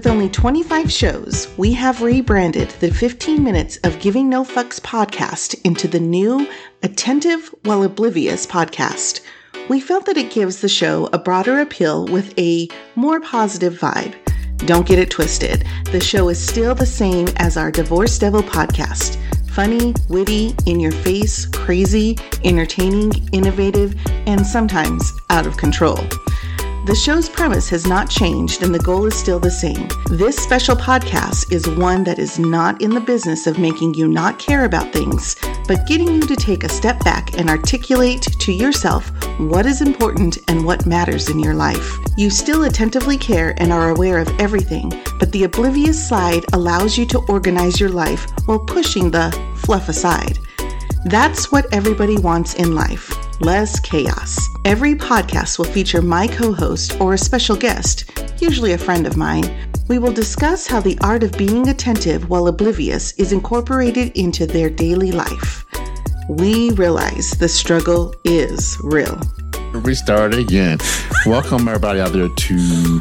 With only 25 shows, we have rebranded the 15 minutes of Giving No Fucks podcast into the new Attentive While Oblivious podcast. We felt that it gives the show a broader appeal with a more positive vibe. Don't get it twisted. The show is still the same as our Divorce Devil podcast funny, witty, in your face, crazy, entertaining, innovative, and sometimes out of control. The show's premise has not changed and the goal is still the same. This special podcast is one that is not in the business of making you not care about things, but getting you to take a step back and articulate to yourself what is important and what matters in your life. You still attentively care and are aware of everything, but the oblivious side allows you to organize your life while pushing the fluff aside. That's what everybody wants in life less chaos. Every podcast will feature my co host or a special guest, usually a friend of mine. We will discuss how the art of being attentive while oblivious is incorporated into their daily life. We realize the struggle is real. Restart again. Welcome everybody out there to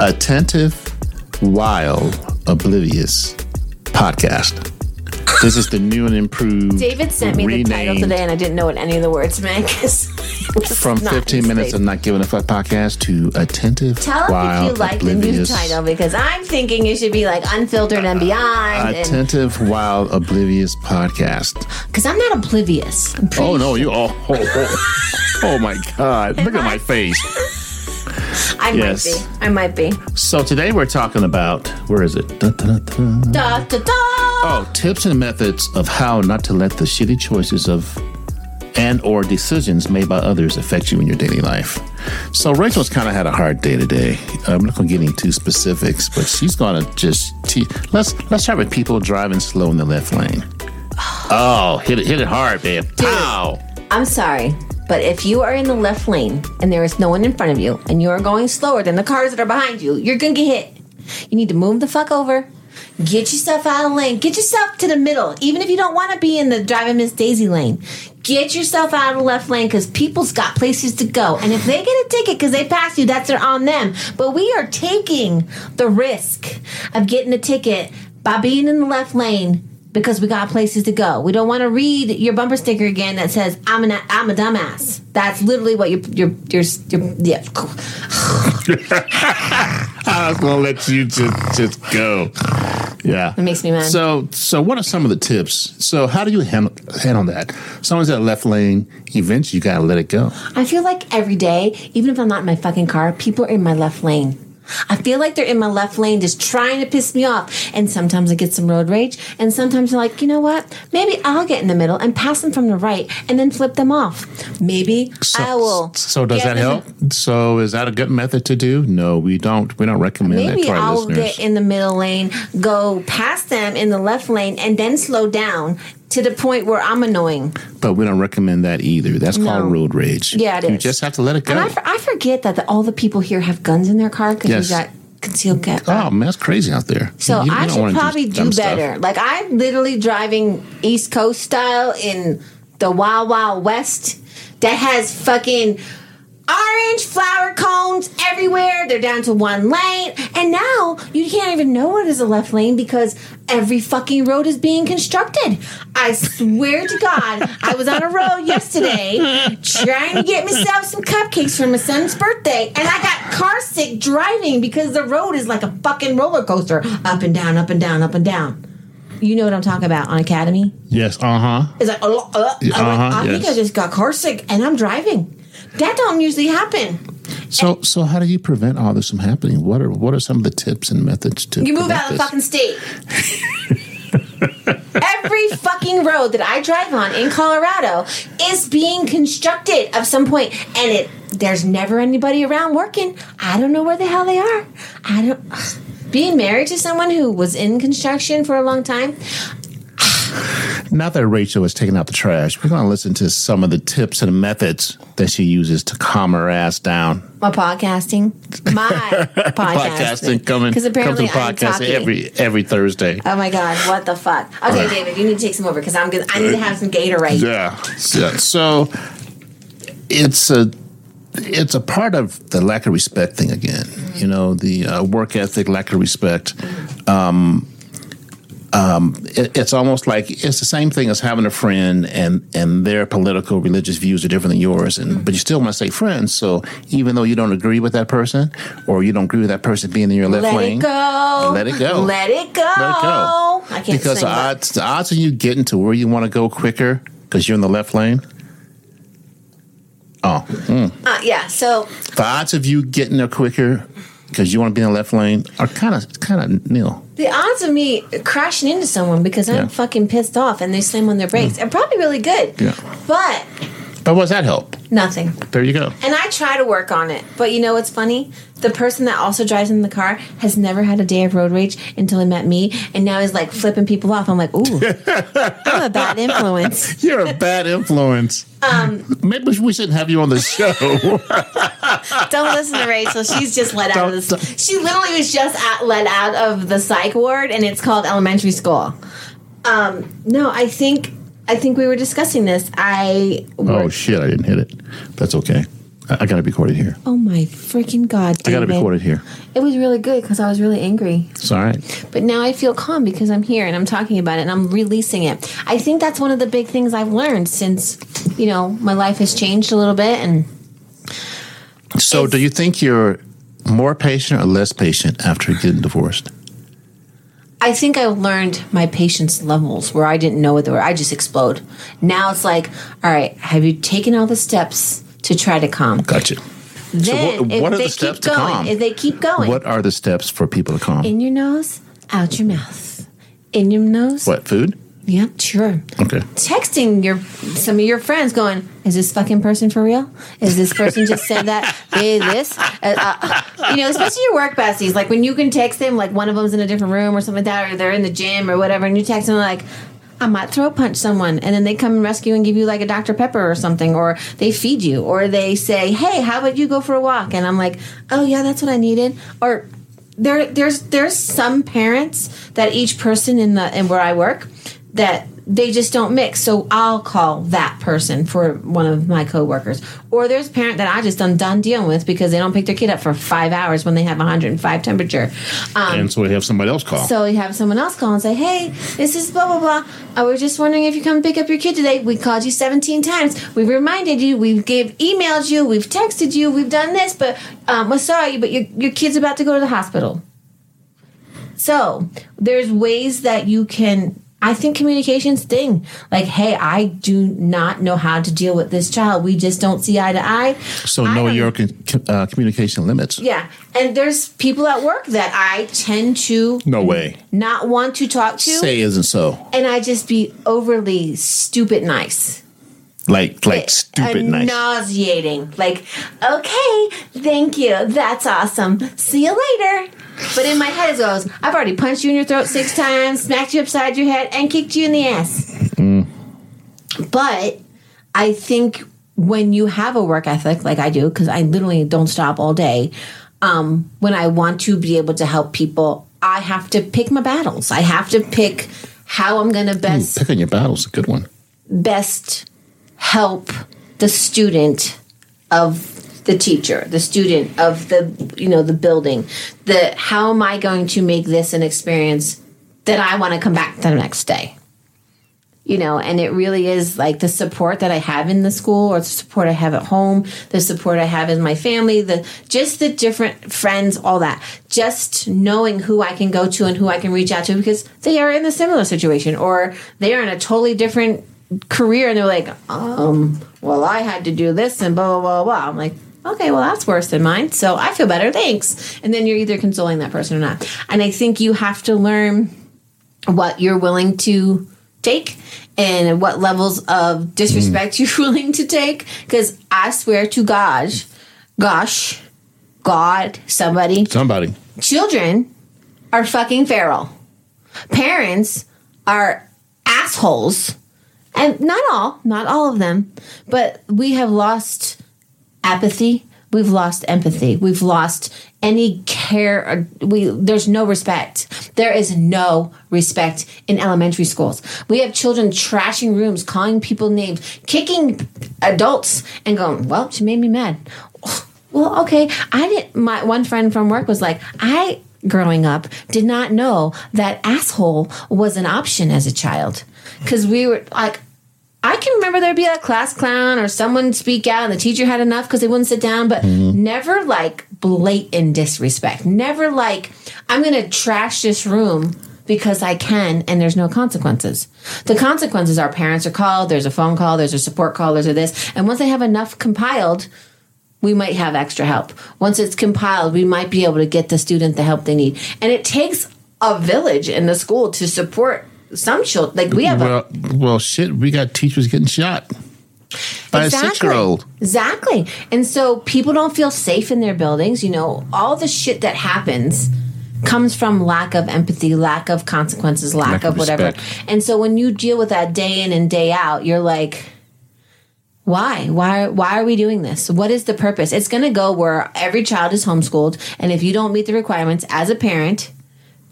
Attentive While Oblivious podcast. This is the new and improved. David sent me the title today, and I didn't know what any of the words meant. From 15 minutes of not giving a fuck podcast to attentive wild. Tell us if you like the new oblivious. title because I'm thinking it should be like unfiltered and beyond. and Attentive while oblivious podcast. Because I'm not oblivious. I'm Oh no, you oh oh, oh, oh my god. Look at my face. I yes. might be. I might be. So today we're talking about where is it? Dun, dun, dun. Da, da, da. Oh, tips and methods of how not to let the shitty choices of and or decisions made by others affect you in your daily life. So Rachel's kind of had a hard day today. I'm not going to get into specifics, but she's going to just te- let's let's start with people driving slow in the left lane. Oh, hit it hit it hard, babe. Pow. I'm sorry, but if you are in the left lane and there is no one in front of you and you are going slower than the cars that are behind you, you're going to get hit. You need to move the fuck over. Get yourself out of lane. Get yourself to the middle. Even if you don't want to be in the driving Miss Daisy lane, get yourself out of the left lane because people's got places to go. And if they get a ticket because they passed you, that's on them. But we are taking the risk of getting a ticket by being in the left lane because we got places to go. We don't want to read your bumper sticker again that says "I'm an I'm a dumbass." That's literally what you're you're you're, you're yeah. I was to let you just just go. Yeah. It makes me mad. So, so what are some of the tips? So, how do you handle, handle that? Someone's at left lane. Eventually, you gotta let it go. I feel like every day, even if I'm not in my fucking car, people are in my left lane. I feel like they're in my left lane just trying to piss me off. And sometimes I get some road rage. And sometimes I'm like, you know what? Maybe I'll get in the middle and pass them from the right and then flip them off. Maybe So, I will. So, does that in the- help? So, is that a good method to do? No, we don't. We don't recommend that Maybe to our I'll listeners. get in the middle lane, go past them in the left lane, and then slow down to the point where I'm annoying. but we don't recommend that either. That's No. called road rage. Yeah, it You is. just have to let it go. And I, I forget that the, all the people here have guns in their car because Yes. we got concealed carry. oh man, that's crazy out there. So You- you I should probably do stuff. better. Like I'm literally driving East Coast style in the Wild Wild West that has fucking orange flower cones everywhere. They're down to one lane. And now you can't even know what is a left lane because every fucking road is being constructed. I swear to God, I was on a road yesterday trying to get myself some cupcakes for my son's birthday, and I got car sick driving because the road is like a fucking roller coaster up and down, up and down, up and down. You know what I'm talking about on Academy? Yes. Uh huh. It's like, uh, uh, like, Uh-huh, I think yes. I just got car sick and I'm driving. That don't usually happen. So, so how do you prevent all this from happening? What are what are some of the tips and methods to You move out of the fucking state. Every fucking road that I drive on in Colorado is being constructed at some point, and it there's never anybody around working. I don't know where the hell they are. I don't. Being married to someone who was in construction for a long time, Now that Rachel has taken out the trash, we're going to listen to some of the tips and methods that she uses to calm her ass down. my podcasting, my podcasting, Podcasting coming, because apparently to I'm podcasting every every Thursday. Oh my god, what the fuck? Okay, David, you need to take some over because I'm gonna. I need to have some Gatorade. Yeah. yeah. So it's a it's a part of the lack of respect thing again. You know, the uh, work ethic, lack of respect. Um, um, it, it's almost like it's the same thing as having a friend and and their political religious views are different than yours and but you still want to stay friends so even though you don't agree with that person or you don't agree with that person being in your left Let lane it go. let it go Let it go. let it go I can't because the odds the odds of you getting to where you want to go quicker because you're in the left lane oh mm. Uh, yeah. So the odds of you getting there quicker because you want to be in the left lane are kind of kind of nil the odds of me crashing into someone because I'm Yeah. fucking pissed off and they slam on their brakes are probably really good. Yeah. But but what does that help nothing. there you go And I try to work on it. But you know what's funny? The person that also drives in the car has never had a day of road rage until he met me. And now he's like flipping people off. I'm like, ooh, I'm a bad influence. You're a bad influence. Um, Maybe we shouldn't have you on the show. Don't listen to Rachel. She's just let out of this. She literally was just at, let out of the psych ward, and it's called elementary school. Um, no, I think I think we were discussing this. I oh shit! I didn't hit it. That's okay. I, I got to be recorded here. oh my freaking god! I got to David. recorded here. It was really good because I was really angry. It's all right. But now I feel calm because I'm here and I'm talking about it and I'm releasing it. I think that's one of the big things I've learned since, you know, my life has changed a little bit. And So, It's- do you think you're more patient or less patient after getting divorced? I think I learned my patience levels where I didn't know what they were. I just explode. Now it's like, all right, have you taken all the steps to try to calm? Gotcha. Then, what- if what are they the steps keep to going, calm? if they keep going, What are the steps for people to calm? in your nose, out your mouth, in your nose, what food? Yeah, sure. Okay. texting your some of your friends going is this fucking person for real is this person just said that they this uh, uh, you know especially your work besties like when you can text them like one of them's in a different room or something like that or they're in the gym or whatever and you text them like I might throw a punch someone and then they come and rescue and give you like a Dr. Pepper or something or they feed you or they say hey how about you go for a walk and I'm like oh yeah that's what I needed or there there's there's some parents that each person in the in where I work that they just don't mix. So I'll call that person for one of my coworkers. Or there's a parent that I just done done dealing with because they don't pick their kid up for five hours when they have 105 temperature. Um, and so we have somebody else call. so you have someone else call and say, "Hey, this is blah blah blah. I was just wondering if you come pick up your kid today. We called you 17 times. We've reminded you. We've gave emailed you. We've texted you. We've done this, but um, we're sorry, but your your kid's about to go to the hospital. So there's ways that you can. I think communication's thing. Like, hey, I do not know how to deal with this child. We just don't see eye to eye. so I know your uh, communication limits. yeah, and there's people at work that I tend to No way. not want to talk to Say isn't so. and I just be overly stupid nice. Like like stupid nice. Nauseating. Like, okay, thank you. That's awesome. See you later. But in my head it goes, I've already punched you in your throat six times, smacked you upside your head, and kicked you in the ass. But I think when you have a work ethic like I do, because I literally don't stop all day, um, when I want to be able to help people, I have to pick my battles. I have to pick how I'm going to best Picking your battle's a good one. best help the student of the teacher the student of the you know the building the how am i going to make this an experience that i want to come back the next day? You know and it really is like the support that i have in the school or the support i have at home the support i have in my family the just the different friends all that. Just knowing who i can go to and who i can reach out to because they are in a similar situation or they are in a totally different career and they're like um well i had to do this and blah blah blah blah. I'm like okay well that's worse than mine so i feel better thanks and then you're either consoling that person or not and i think you have to learn what you're willing to take and what levels of disrespect mm. you're willing to take. Because I swear to gosh, gosh, God, somebody, Somebody. children are fucking feral. Parents are assholes. And not all, not all of them, but we have lost apathy. We've lost empathy. We've lost any care. We there's no respect. There is no respect in elementary schools. We have children trashing rooms, calling people names, kicking adults, and going, "Well, she made me mad." Well, okay. I didn't. My one friend from work was like, I growing up did not know that asshole was an option as a child because we were like. I can remember there'd be a class clown or someone speak out and the teacher had enough because they wouldn't sit down, but mm-hmm. never like blatant disrespect. Never like, I'm going to trash this room because I can and there's no consequences. The consequences are parents are called, there's a phone call, there's a support call, there's a this. And once they have enough compiled, we might have extra help. Once it's compiled, we might be able to get the student the help they need. And it takes a village in the school to support some children. Like we have a Well, well, shit. We got teachers getting shot by a six-year-old. Exactly. And so people don't feel safe in their buildings. You know, all the shit that happens comes from lack of empathy, lack of consequences, lack, Lack of, of whatever. respect. And so when you deal with that day in and day out, you're like, why? Why why are we doing this? What is the purpose? It's going to go where every child is homeschooled and if you don't meet the requirements as a parent,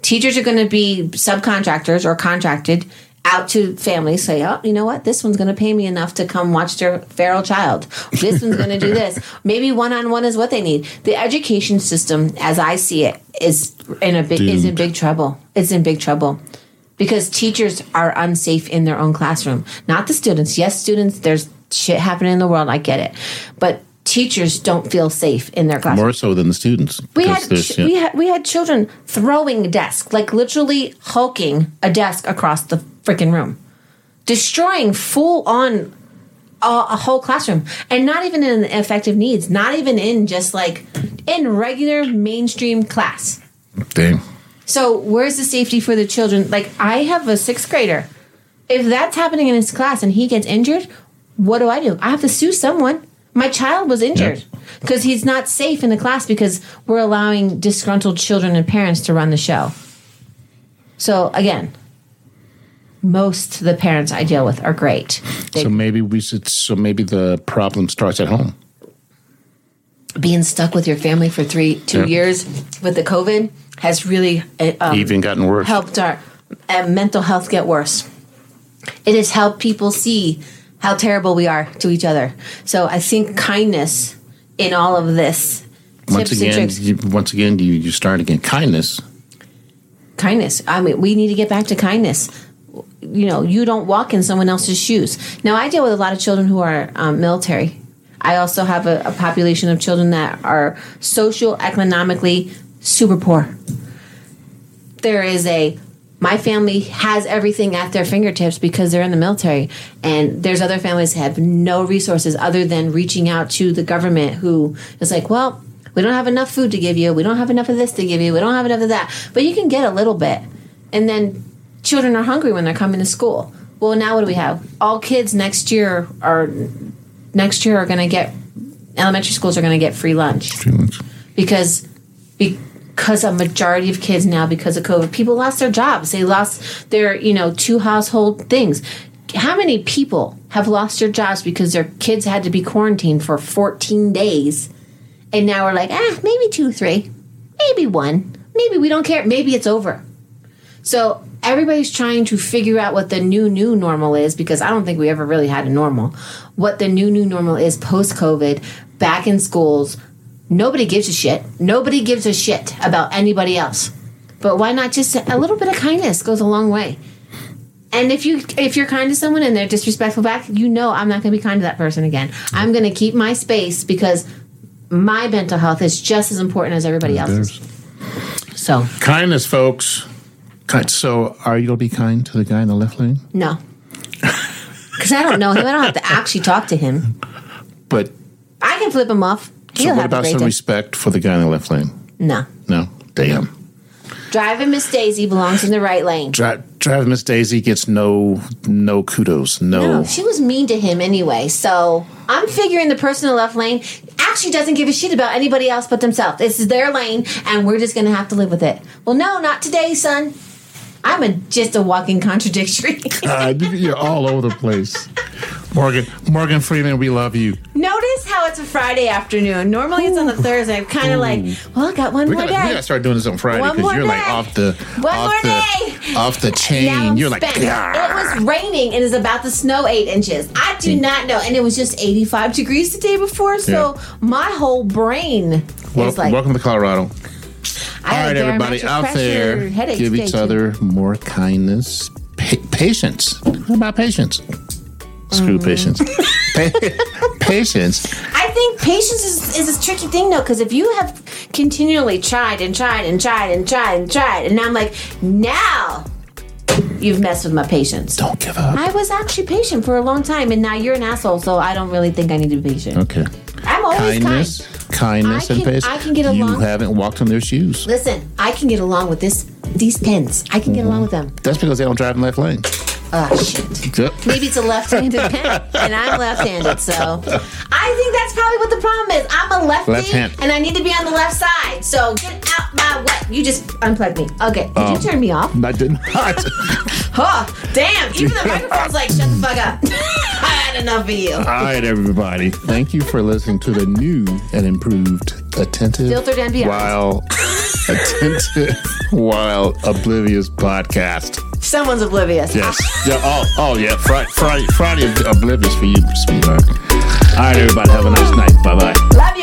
teachers are going to be subcontractors or contracted out to families say oh you know what? This one's going to pay me enough to come watch their feral child. This one's going to do this. Maybe one-on-one is what they need. The education system as i see it is in a big is in big trouble. It's in big trouble. Because teachers are unsafe in their own classroom. Not the students. Yes students there's shit happening in the world. I get it. But teachers don't feel safe in their classroom More so than the students. we had yeah, we had we had children throwing a desk, like literally hulking a desk across the freaking room, destroying full on a, a whole classroom, and not even in effective needs, not even in just like in regular mainstream class. Dang. So where's the safety for the children? Like I have a sixth grader. If that's happening in his class and he gets injured, what do I do? I have to sue someone. My child was injured because he's not safe in the class because we're allowing disgruntled children and parents to run the show. So again, most of the parents I deal with are great. They, So maybe we should. So maybe the problem starts at home. being stuck with your family for three, two Yeah. years with the COVID has really uh, um, Even gotten worse. helped our uh, mental health get worse. It has helped people see how terrible we are to each other. So I think kindness in all of this. Once again, you, once again, you you start again. Kindness. kindness. I mean, we need to get back to kindness. You know, you don't walk in someone else's shoes. Now, I deal with a lot of children who are um, military. I also have a, a population of children that are social economically super poor. There is a my family has everything at their fingertips because they're in the military, and there's other families have no resources other than reaching out to the government, who is like, well, we don't have enough food to give you, we don't have enough of this to give you, we don't have enough of that, but you can get a little bit, and then children are hungry when they're coming to school. Well, now what do we have? All kids next year are next year are going to get elementary schools are going to get free lunch. Because because a majority of kids now because of covid people lost their jobs they lost their you know two household things how many people have lost their jobs because their kids had to be quarantined for 14 days and now we're like ah maybe two three maybe one maybe we don't care maybe it's over so everybody's trying to figure out what the new new normal is because I don't think we ever really had a normal. What the new new normal is post COVID, back in schools. Nobody gives a shit. Nobody gives a shit about anybody else. But why not just a little bit of kindness goes a long way. And if you if you're kind to someone and they're disrespectful back, you know I'm not going to be kind to that person again. I'm going to keep my space because my mental health is just as important as everybody else's. So, Kindness, folks. So, are you gonna be kind to the guy in the left lane? No. Because I don't know him. I don't have to actually talk to him. But I can flip him off. So He'll what have about some day. respect for the guy in the left lane? no. No. Damn. Driving Miss Daisy belongs in the right lane. Dri- Driving Miss Daisy gets no no kudos. No. No, she was mean to him anyway. So I'm figuring the person in the left lane actually doesn't give a shit about anybody else but themselves. This is their lane, and we're just going to have to live with it. Well, no, not today, son. I'm a, just a walking contradictory. Uh, God, you're all over the place. Morgan, Morgan Freeman, we love you. Notice how it's a Friday afternoon. Normally it's on a Thursday. I'm kind of like, well, I got one We more gotta, we gotta start doing this on Friday because you're like off the One off more the day. off the chain. You're like, spent. It was raining and it's about to snow eight inches. I do mm. not know, and it was just 85 degrees the day before. So Yeah. my whole brain Wel- is like, welcome to Colorado. I All right, everybody out pressure there, headache give each other more kindness, pa- patience. What about patience? Screw Mm. patience. Pa- patience. I think patience is, is a tricky thing though, because if you have continually tried and tried and tried and tried and tried, and now I'm like, now you've messed with my patience. Don't give up. I was actually patient for a long time, and now you're an asshole, so I don't really think I need to be patient. Okay. I'm always Kindness, kind. Kindness, and patience. I can get You along- haven't walked on their shoes. Listen, I can get along with this. These pens, I can get along with them. That's because they don't drive in left lane. Oh shit. Maybe it's a left-handed pen, and I'm left-handed, so I think that's probably what the problem is. I'm a lefty, Left hand. and I need to be on the left side. So get out my way. You just unplugged me. Okay, did you um, turn me off? I did not. Huh? Damn! Even the microphone's like, shut the fuck up. I had enough of you. All right, everybody. Thank you for listening to the new and improved attentive, Filtered and while attentive, while oblivious podcast. Someone's oblivious. Yes. Yeah. Oh. Oh. Yeah. Friday. Friday. Friday. Oblivious for you, sweetheart. All right, everybody. Have a nice night. Bye bye. Love